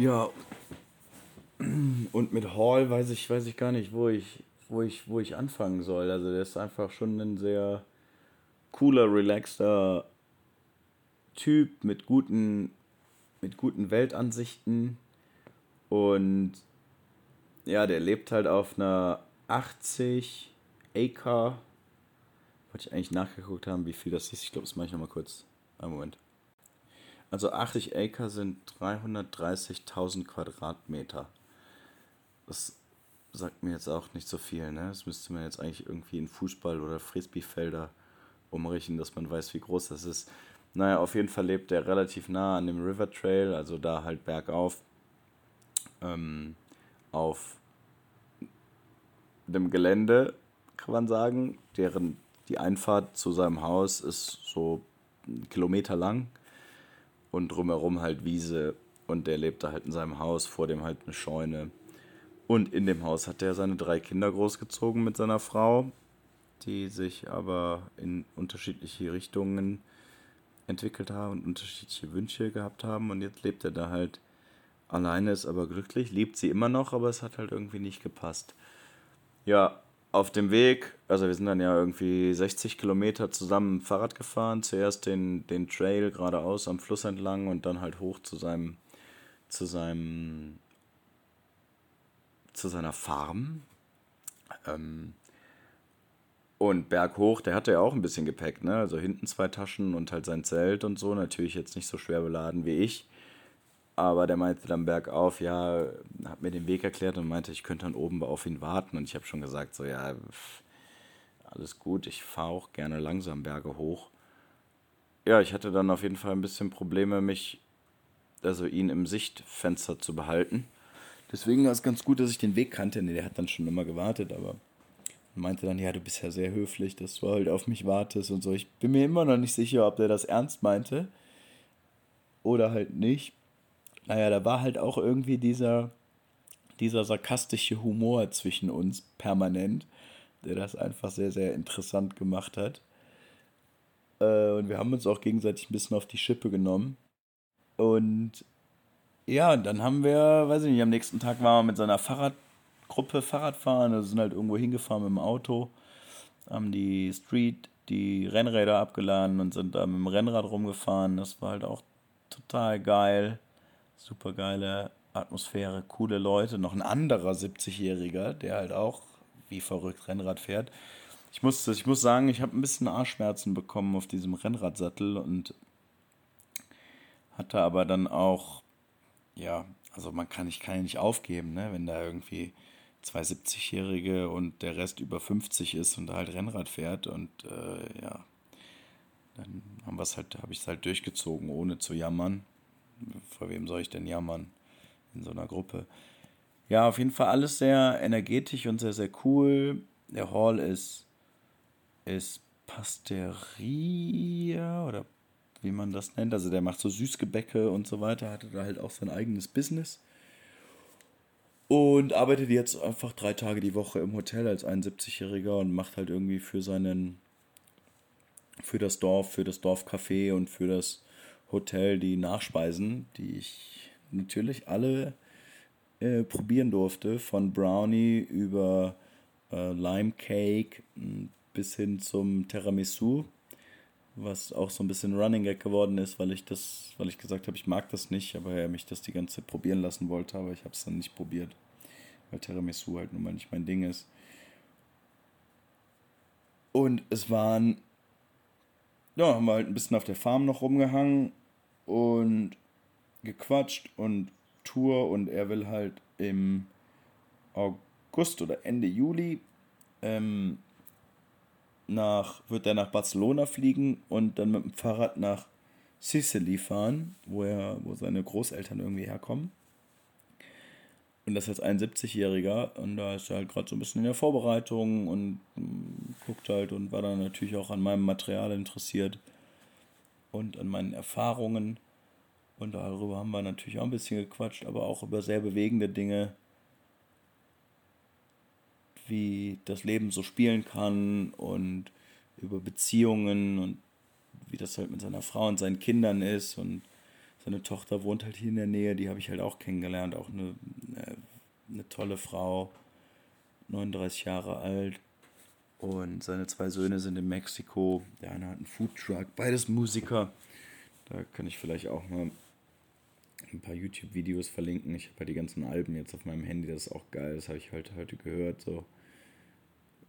Ja. Und mit Hall weiß ich, weiß ich gar nicht, wo ich, wo ich, wo ich anfangen soll. Also der ist einfach schon ein sehr cooler, relaxter Typ mit guten, mit guten Weltansichten. Und ja, der lebt halt auf einer 80 Acre. Wollte ich eigentlich nachgeguckt haben, wie viel das ist. Ich glaube, das mache ich nochmal kurz. Einen Moment. Also 80 Acre sind 330.000 Quadratmeter. Das sagt mir jetzt auch nicht so viel, ne? Das müsste man jetzt eigentlich irgendwie in Fußball- oder Frisbeefelder umrichten, dass man weiß, wie groß das ist. Naja, auf jeden Fall lebt er relativ nah an dem River Trail, also da halt bergauf. Ähm, auf dem Gelände, kann man sagen. Deren, die Einfahrt zu seinem Haus ist so einen Kilometer lang und drumherum halt Wiese und der lebt da halt in seinem Haus, vor dem halt eine Scheune. Und in dem Haus hat er seine drei Kinder großgezogen mit seiner Frau, die sich aber in unterschiedliche Richtungen entwickelt haben und unterschiedliche Wünsche gehabt haben. Und jetzt lebt er da halt alleine, ist aber glücklich, liebt sie immer noch, aber es hat halt irgendwie nicht gepasst. Ja, auf dem Weg, also wir sind dann ja irgendwie 60 Kilometer zusammen Fahrrad gefahren. Zuerst den, den Trail geradeaus am Fluss entlang und dann halt hoch zu seinem, zu seinem, zu seiner Farm. Ähm, und berghoch, der hatte ja auch ein bisschen Gepäck, ne? Also hinten zwei Taschen und halt sein Zelt und so. Natürlich jetzt nicht so schwer beladen wie ich. Aber der meinte dann bergauf, ja, hat mir den Weg erklärt und meinte, ich könnte dann oben auf ihn warten. Und ich habe schon gesagt, so, ja, alles gut, ich fahre auch gerne langsam Berge hoch. Ja, ich hatte dann auf jeden Fall ein bisschen Probleme, mich, also ihn im Sichtfenster zu behalten. Deswegen war es ganz gut, dass ich den Weg kannte. Nee, der hat dann schon immer gewartet, aber meinte dann, ja, du bist ja sehr höflich, dass du halt auf mich wartest und so. Ich bin mir immer noch nicht sicher, ob der das ernst meinte oder halt nicht naja, da war halt auch irgendwie dieser, dieser sarkastische Humor zwischen uns permanent, der das einfach sehr, sehr interessant gemacht hat. Äh, und wir haben uns auch gegenseitig ein bisschen auf die Schippe genommen. Und ja, dann haben wir, weiß ich nicht, am nächsten Tag waren wir mit seiner Fahrradgruppe Fahrradfahren, also sind halt irgendwo hingefahren mit dem Auto, haben die Street, die Rennräder abgeladen und sind da mit dem Rennrad rumgefahren. Das war halt auch total geil super geile Atmosphäre, coole Leute. Noch ein anderer 70-Jähriger, der halt auch wie verrückt Rennrad fährt. Ich muss, ich muss sagen, ich habe ein bisschen Arschschmerzen bekommen auf diesem Rennradsattel und hatte aber dann auch, ja, also man kann, ich kann ja nicht aufgeben, ne, wenn da irgendwie zwei 70-Jährige und der Rest über 50 ist und da halt Rennrad fährt und äh, ja, dann haben wir halt, habe ich es halt durchgezogen, ohne zu jammern vor wem soll ich denn jammern in so einer Gruppe? Ja, auf jeden Fall alles sehr energetisch und sehr, sehr cool. Der Hall ist, ist Pasteria oder wie man das nennt. Also der macht so Süßgebäcke und so weiter, hatte da halt auch sein eigenes Business. Und arbeitet jetzt einfach drei Tage die Woche im Hotel als 71-Jähriger und macht halt irgendwie für seinen, für das Dorf, für das Dorfcafé und für das Hotel die Nachspeisen, die ich natürlich alle äh, probieren durfte, von Brownie über äh, Lime Cake bis hin zum Tiramisu, was auch so ein bisschen Running Gag geworden ist, weil ich das, weil ich gesagt habe, ich mag das nicht, aber er mich das die ganze Zeit probieren lassen wollte, aber ich habe es dann nicht probiert, weil Tiramisu halt nun mal nicht mein Ding ist. Und es waren, ja, haben wir halt ein bisschen auf der Farm noch rumgehangen und gequatscht und Tour und er will halt im August oder Ende Juli ähm, nach, wird er nach Barcelona fliegen und dann mit dem Fahrrad nach Sicily fahren, wo er, wo seine Großeltern irgendwie herkommen. Und das ist jetzt 71-Jähriger und da ist er halt gerade so ein bisschen in der Vorbereitung und mm, guckt halt und war dann natürlich auch an meinem Material interessiert und an meinen Erfahrungen. Und darüber haben wir natürlich auch ein bisschen gequatscht, aber auch über sehr bewegende Dinge, wie das Leben so spielen kann und über Beziehungen und wie das halt mit seiner Frau und seinen Kindern ist und seine Tochter wohnt halt hier in der Nähe, die habe ich halt auch kennengelernt. Auch eine, eine, eine tolle Frau, 39 Jahre alt. Und seine zwei Söhne sind in Mexiko. Der eine hat einen Foodtruck, beides Musiker. Da kann ich vielleicht auch mal ein paar YouTube-Videos verlinken. Ich habe ja die ganzen Alben jetzt auf meinem Handy, das ist auch geil. Das habe ich halt heute gehört. So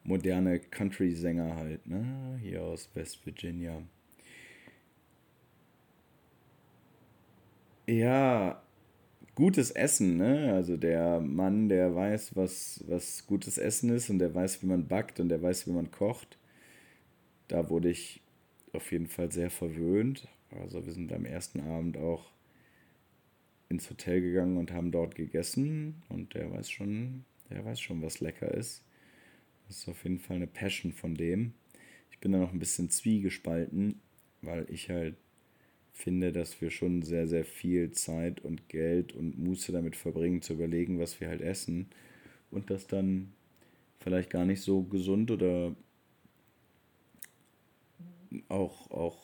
moderne Country-Sänger halt, ne? Hier aus West Virginia. Ja, gutes Essen, ne? Also der Mann, der weiß, was, was gutes Essen ist und der weiß, wie man backt und der weiß, wie man kocht. Da wurde ich auf jeden Fall sehr verwöhnt. Also wir sind am ersten Abend auch ins Hotel gegangen und haben dort gegessen und der weiß schon, der weiß schon, was lecker ist. Das ist auf jeden Fall eine Passion von dem. Ich bin da noch ein bisschen zwiegespalten, weil ich halt finde, dass wir schon sehr, sehr viel Zeit und Geld und Muße damit verbringen, zu überlegen, was wir halt essen. Und das dann vielleicht gar nicht so gesund oder auch, auch,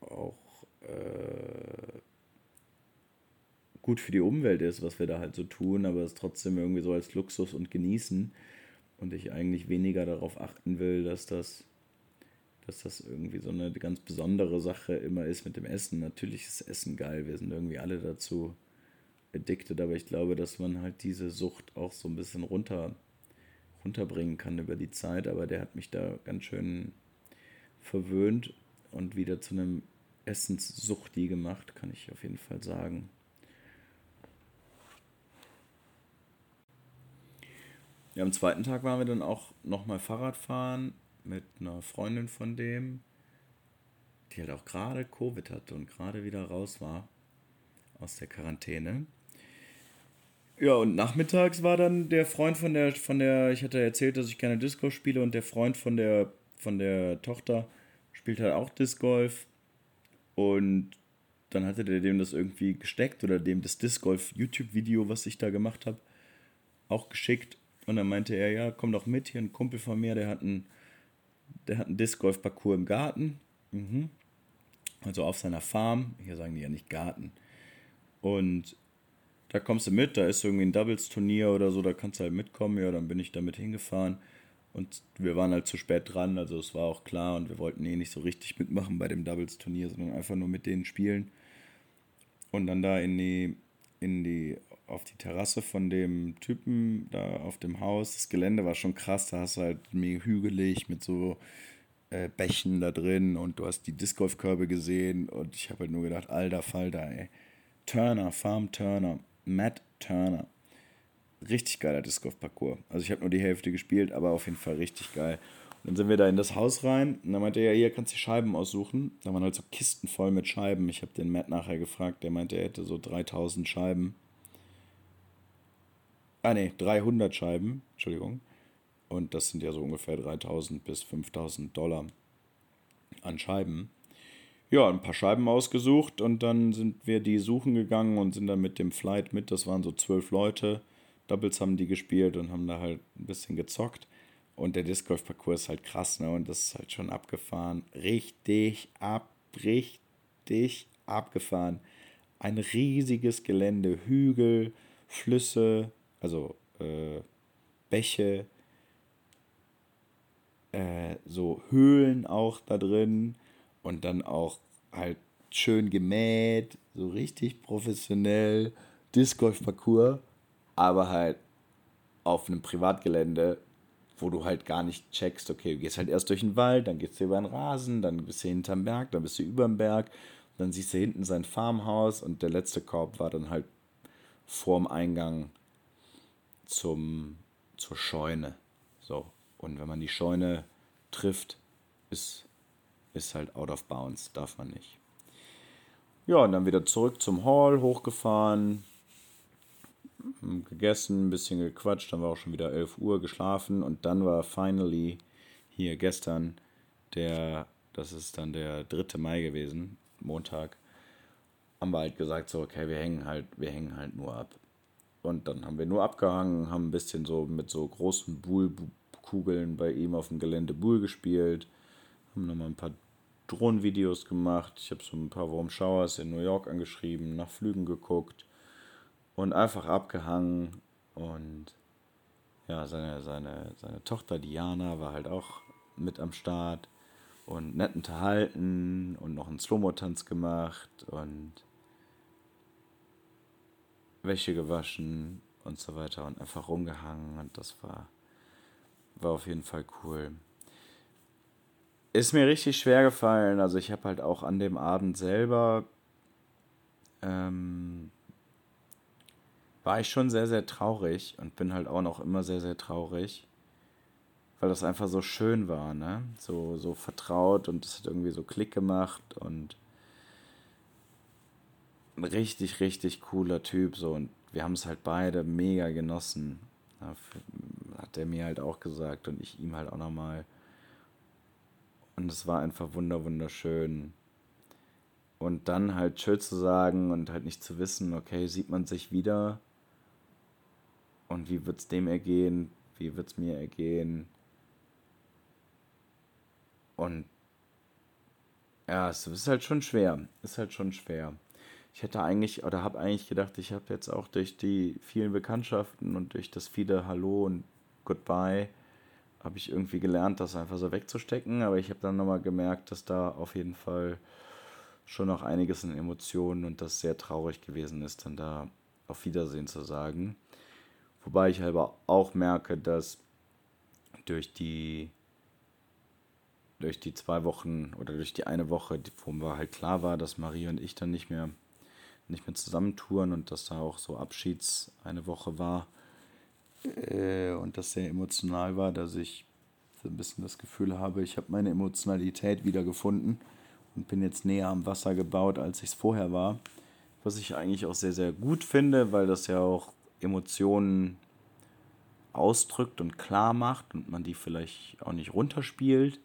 auch äh, gut für die Umwelt ist, was wir da halt so tun, aber es trotzdem irgendwie so als Luxus und genießen. Und ich eigentlich weniger darauf achten will, dass das dass das irgendwie so eine ganz besondere Sache immer ist mit dem Essen. Natürlich ist Essen geil, wir sind irgendwie alle dazu addicted, aber ich glaube, dass man halt diese Sucht auch so ein bisschen runter, runterbringen kann über die Zeit. Aber der hat mich da ganz schön verwöhnt und wieder zu einem Essenssuchti gemacht, kann ich auf jeden Fall sagen. Ja, am zweiten Tag waren wir dann auch nochmal Fahrrad fahren mit einer Freundin von dem, die halt auch gerade Covid hatte und gerade wieder raus war aus der Quarantäne. Ja, und nachmittags war dann der Freund von der, von der, ich hatte erzählt, dass ich gerne Disc Golf spiele und der Freund von der, von der Tochter spielt halt auch Disc Golf. Und dann hatte der dem das irgendwie gesteckt oder dem das Disc Golf YouTube-Video, was ich da gemacht habe, auch geschickt. Und dann meinte er, ja, komm doch mit, hier ein Kumpel von mir, der hat einen der hat einen Disc Golf Parcours im Garten. Mhm. Also auf seiner Farm. Hier sagen die ja nicht Garten. Und da kommst du mit, da ist irgendwie ein Doubles-Turnier oder so, da kannst du halt mitkommen. Ja, dann bin ich damit hingefahren. Und wir waren halt zu spät dran, also es war auch klar und wir wollten eh nicht so richtig mitmachen bei dem Doubles-Turnier, sondern einfach nur mit denen spielen. Und dann da in die, in die auf die Terrasse von dem Typen da auf dem Haus. Das Gelände war schon krass, da hast du halt mega hügelig mit so äh, Bächen da drin und du hast die Disc Golf Körbe gesehen und ich habe halt nur gedacht, alter Falter, ey. Turner, Farm Turner, Matt Turner. Richtig geiler Disc Golf Parcours. Also ich habe nur die Hälfte gespielt, aber auf jeden Fall richtig geil. Und dann sind wir da in das Haus rein und dann meinte er, ja, hier kannst du die Scheiben aussuchen. Da waren halt so Kisten voll mit Scheiben. Ich habe den Matt nachher gefragt, der meinte, er hätte so 3000 Scheiben Ah ne, 300 Scheiben, Entschuldigung. Und das sind ja so ungefähr 3000 bis 5000 Dollar an Scheiben. Ja, ein paar Scheiben ausgesucht und dann sind wir die suchen gegangen und sind dann mit dem Flight mit. Das waren so zwölf Leute. Doubles haben die gespielt und haben da halt ein bisschen gezockt. Und der Disc Golf Parcours ist halt krass, ne? Und das ist halt schon abgefahren. Richtig ab, richtig abgefahren. Ein riesiges Gelände, Hügel, Flüsse, also äh, Bäche, äh, so Höhlen auch da drin und dann auch halt schön gemäht, so richtig professionell, Disc Golf Parcours, aber halt auf einem Privatgelände, wo du halt gar nicht checkst, okay, du gehst halt erst durch den Wald, dann gehst du über den Rasen, dann bist du hinterm Berg, dann bist du über dem Berg, dann siehst du hinten sein Farmhaus und der letzte Korb war dann halt vorm Eingang zum, zur Scheune. So. Und wenn man die Scheune trifft, ist, ist halt out of bounds, darf man nicht. Ja, und dann wieder zurück zum Hall, hochgefahren, gegessen, ein bisschen gequatscht, dann war auch schon wieder 11 Uhr geschlafen und dann war finally hier gestern der, das ist dann der 3. Mai gewesen, Montag, haben wir halt gesagt, so, okay, wir hängen halt, wir hängen halt nur ab. Und dann haben wir nur abgehangen, haben ein bisschen so mit so großen Bullkugeln bei ihm auf dem Gelände Bull gespielt, haben nochmal ein paar Drohnenvideos gemacht. Ich habe so ein paar Warm Showers in New York angeschrieben, nach Flügen geguckt und einfach abgehangen. Und ja, seine, seine, seine Tochter Diana war halt auch mit am Start und nett unterhalten und noch einen Slow-Mo-Tanz gemacht und Wäsche gewaschen und so weiter und einfach rumgehangen und das war, war auf jeden Fall cool. Ist mir richtig schwer gefallen, also ich habe halt auch an dem Abend selber ähm, war ich schon sehr, sehr traurig und bin halt auch noch immer sehr, sehr traurig, weil das einfach so schön war, ne? So, so vertraut und es hat irgendwie so Klick gemacht und richtig, richtig cooler Typ so und wir haben es halt beide mega genossen. hat er mir halt auch gesagt und ich ihm halt auch nochmal. Und es war einfach wunder, wunderschön. Und dann halt schön zu sagen und halt nicht zu wissen, okay, sieht man sich wieder? Und wie wird es dem ergehen? Wie wird es mir ergehen? Und ja, es ist halt schon schwer. Ist halt schon schwer ich hätte eigentlich oder habe eigentlich gedacht, ich habe jetzt auch durch die vielen Bekanntschaften und durch das viele Hallo und Goodbye habe ich irgendwie gelernt, das einfach so wegzustecken. Aber ich habe dann nochmal gemerkt, dass da auf jeden Fall schon noch einiges in Emotionen und das sehr traurig gewesen ist, dann da auf Wiedersehen zu sagen. Wobei ich aber auch merke, dass durch die durch die zwei Wochen oder durch die eine Woche, wo mir halt klar war, dass Marie und ich dann nicht mehr nicht mehr zusammentouren und dass da auch so Abschieds eine Woche war äh, und das sehr emotional war, dass ich so ein bisschen das Gefühl habe, ich habe meine Emotionalität wiedergefunden und bin jetzt näher am Wasser gebaut, als ich es vorher war. Was ich eigentlich auch sehr, sehr gut finde, weil das ja auch Emotionen ausdrückt und klar macht und man die vielleicht auch nicht runterspielt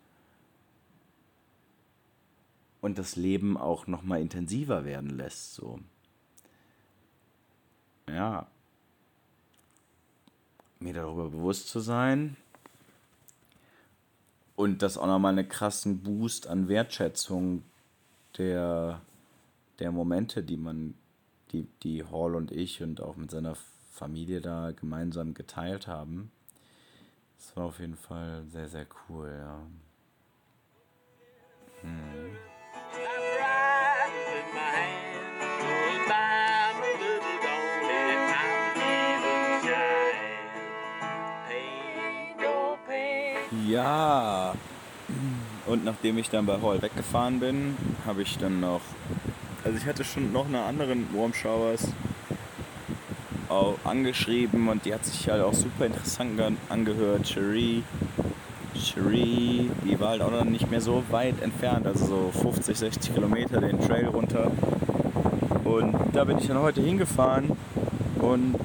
und das Leben auch noch mal intensiver werden lässt. So. Ja. Mir darüber bewusst zu sein und das auch nochmal einen krassen Boost an Wertschätzung der, der Momente, die man, die, die Hall und ich und auch mit seiner Familie da gemeinsam geteilt haben. Das war auf jeden Fall sehr, sehr cool, ja. Hm. Ja. Und nachdem ich dann bei Hall weggefahren bin, habe ich dann noch. Also ich hatte schon noch eine anderen Warm Showers angeschrieben und die hat sich halt auch super interessant angehört. Cherie. Cherie, die war halt auch noch nicht mehr so weit entfernt, also so 50, 60 Kilometer den Trail runter. Und da bin ich dann heute hingefahren und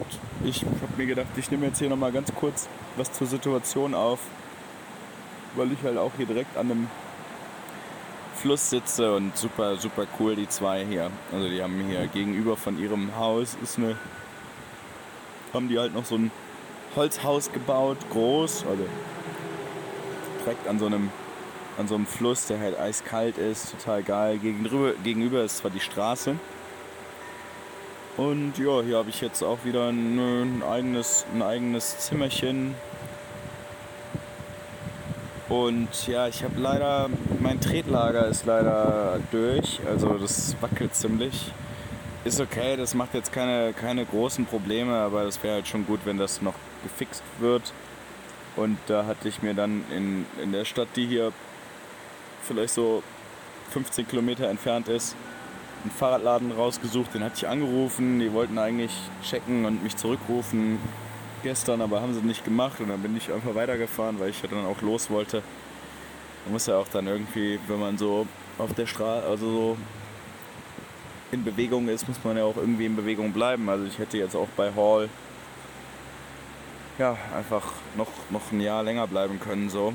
ich habe mir gedacht, ich nehme jetzt hier nochmal ganz kurz was zur Situation auf weil ich halt auch hier direkt an einem Fluss sitze und super, super cool die zwei hier. Also die haben hier gegenüber von ihrem Haus ist eine, haben die halt noch so ein Holzhaus gebaut, groß, also direkt an so einem an so einem Fluss, der halt eiskalt ist, total geil. Gegenüber, gegenüber ist zwar die Straße. Und ja, hier habe ich jetzt auch wieder ein, ein, eigenes, ein eigenes Zimmerchen und ja, ich habe leider, mein Tretlager ist leider durch, also das wackelt ziemlich. Ist okay, das macht jetzt keine, keine großen Probleme, aber das wäre halt schon gut, wenn das noch gefixt wird. Und da hatte ich mir dann in, in der Stadt, die hier vielleicht so 15 Kilometer entfernt ist, einen Fahrradladen rausgesucht, den hatte ich angerufen, die wollten eigentlich checken und mich zurückrufen gestern, aber haben sie nicht gemacht und dann bin ich einfach weitergefahren, weil ich ja dann auch los wollte. Man muss ja auch dann irgendwie, wenn man so auf der Straße, also so in Bewegung ist, muss man ja auch irgendwie in Bewegung bleiben. Also ich hätte jetzt auch bei Hall ja einfach noch, noch ein Jahr länger bleiben können so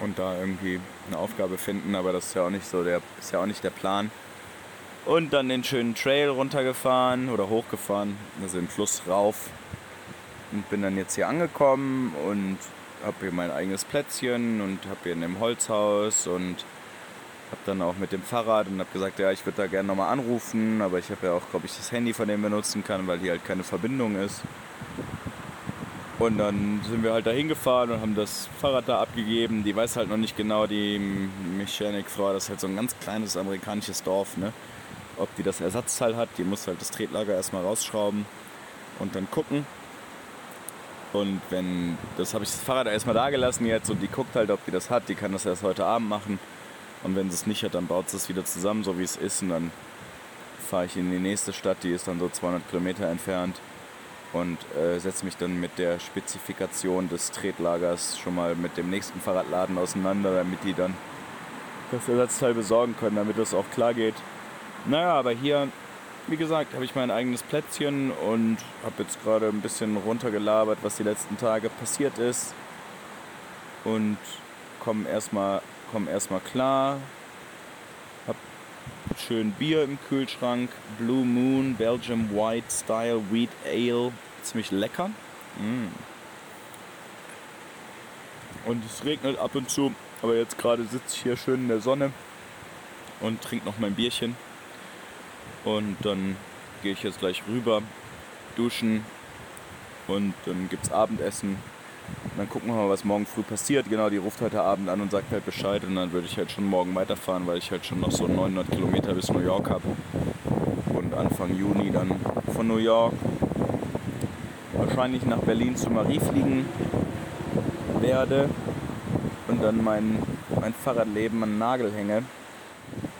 und da irgendwie eine Aufgabe finden, aber das ist ja auch nicht so der ist ja auch nicht der Plan. Und dann den schönen Trail runtergefahren oder hochgefahren, also den Fluss rauf und bin dann jetzt hier angekommen und habe hier mein eigenes Plätzchen und habe hier in dem Holzhaus und Hab dann auch mit dem Fahrrad und hab gesagt, ja, ich würde da gerne nochmal anrufen, aber ich habe ja auch, glaube ich, das Handy von dem benutzen kann, weil hier halt keine Verbindung ist. Und dann sind wir halt da hingefahren und haben das Fahrrad da abgegeben. Die weiß halt noch nicht genau, die Mechanikfrau, das ist halt so ein ganz kleines amerikanisches Dorf, ne? Ob die das Ersatzteil hat, die muss halt das Tretlager erstmal rausschrauben und dann gucken. Und wenn, das habe ich das Fahrrad erstmal da gelassen jetzt und die guckt halt, ob die das hat. Die kann das erst heute Abend machen. Und wenn sie es nicht hat, dann baut sie es wieder zusammen, so wie es ist. Und dann fahre ich in die nächste Stadt, die ist dann so 200 Kilometer entfernt. Und äh, setze mich dann mit der Spezifikation des Tretlagers schon mal mit dem nächsten Fahrradladen auseinander, damit die dann das Ersatzteil besorgen können, damit das auch klar geht. Naja, aber hier wie gesagt, habe ich mein eigenes Plätzchen und habe jetzt gerade ein bisschen runtergelabert, was die letzten Tage passiert ist. Und komme erstmal komm erstmal klar. Hab schön Bier im Kühlschrank. Blue Moon Belgium White Style Wheat Ale. Ziemlich lecker. Mm. Und es regnet ab und zu. Aber jetzt gerade sitze ich hier schön in der Sonne und trinke noch mein Bierchen. Und dann gehe ich jetzt gleich rüber, duschen und dann gibt es Abendessen. Und dann gucken wir mal, was morgen früh passiert. Genau, die ruft heute Abend an und sagt halt Bescheid. Und dann würde ich halt schon morgen weiterfahren, weil ich halt schon noch so 900 Kilometer bis New York habe. Und Anfang Juni dann von New York wahrscheinlich nach Berlin zu Marie fliegen werde. Und dann mein, mein Fahrradleben an den Nagel hänge.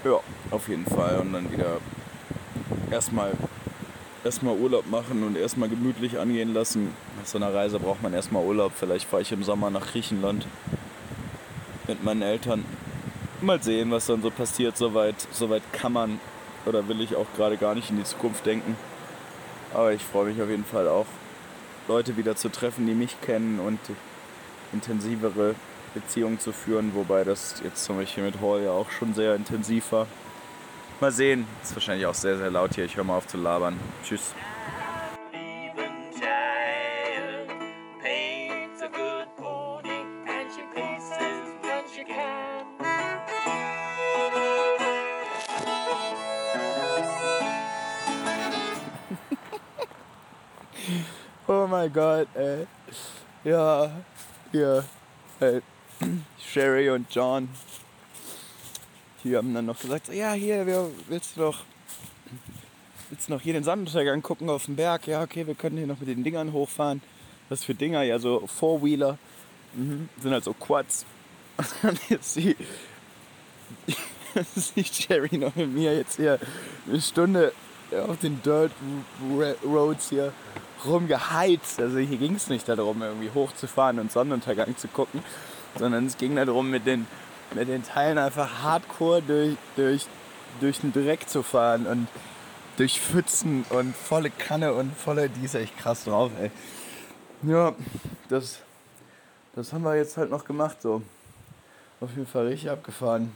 Ja, auf jeden Fall. Und dann wieder erstmal erstmal Urlaub machen und erstmal gemütlich angehen lassen. Nach so einer Reise braucht man erstmal Urlaub. Vielleicht fahre ich im Sommer nach Griechenland mit meinen Eltern. Mal sehen, was dann so passiert. Soweit, soweit kann man oder will ich auch gerade gar nicht in die Zukunft denken. Aber ich freue mich auf jeden Fall auch, Leute wieder zu treffen, die mich kennen und intensivere Beziehungen zu führen. Wobei das jetzt zum Beispiel mit Hall ja auch schon sehr intensiv war. Mal sehen. Ist wahrscheinlich auch sehr, sehr laut hier. Ich höre mal auf zu labern. Tschüss. oh mein Gott, ey. Ja, hier. Hey. Sherry und John die haben dann noch gesagt, ja, hier, wir, willst du doch willst du noch hier den Sonnenuntergang gucken auf dem Berg? Ja, okay, wir können hier noch mit den Dingern hochfahren. Was für Dinger? Ja, so Four-Wheeler. Mhm. Sind halt so Quads. Und dann ist sie, ist die Jerry noch mit mir jetzt hier eine Stunde auf den Dirt Roads hier rumgeheizt. Also hier ging es nicht darum, irgendwie hochzufahren und Sonnenuntergang zu gucken, sondern es ging darum, mit den mit den Teilen einfach hardcore durch, durch, durch den Dreck zu fahren und durch Pfützen und volle Kanne und volle, die ist echt krass drauf, ey. Ja, das, das haben wir jetzt halt noch gemacht, so. Auf jeden Fall richtig abgefahren.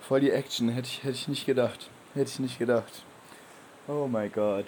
Voll die Action, hätte ich, hätte ich nicht gedacht. Hätte ich nicht gedacht. Oh mein Gott.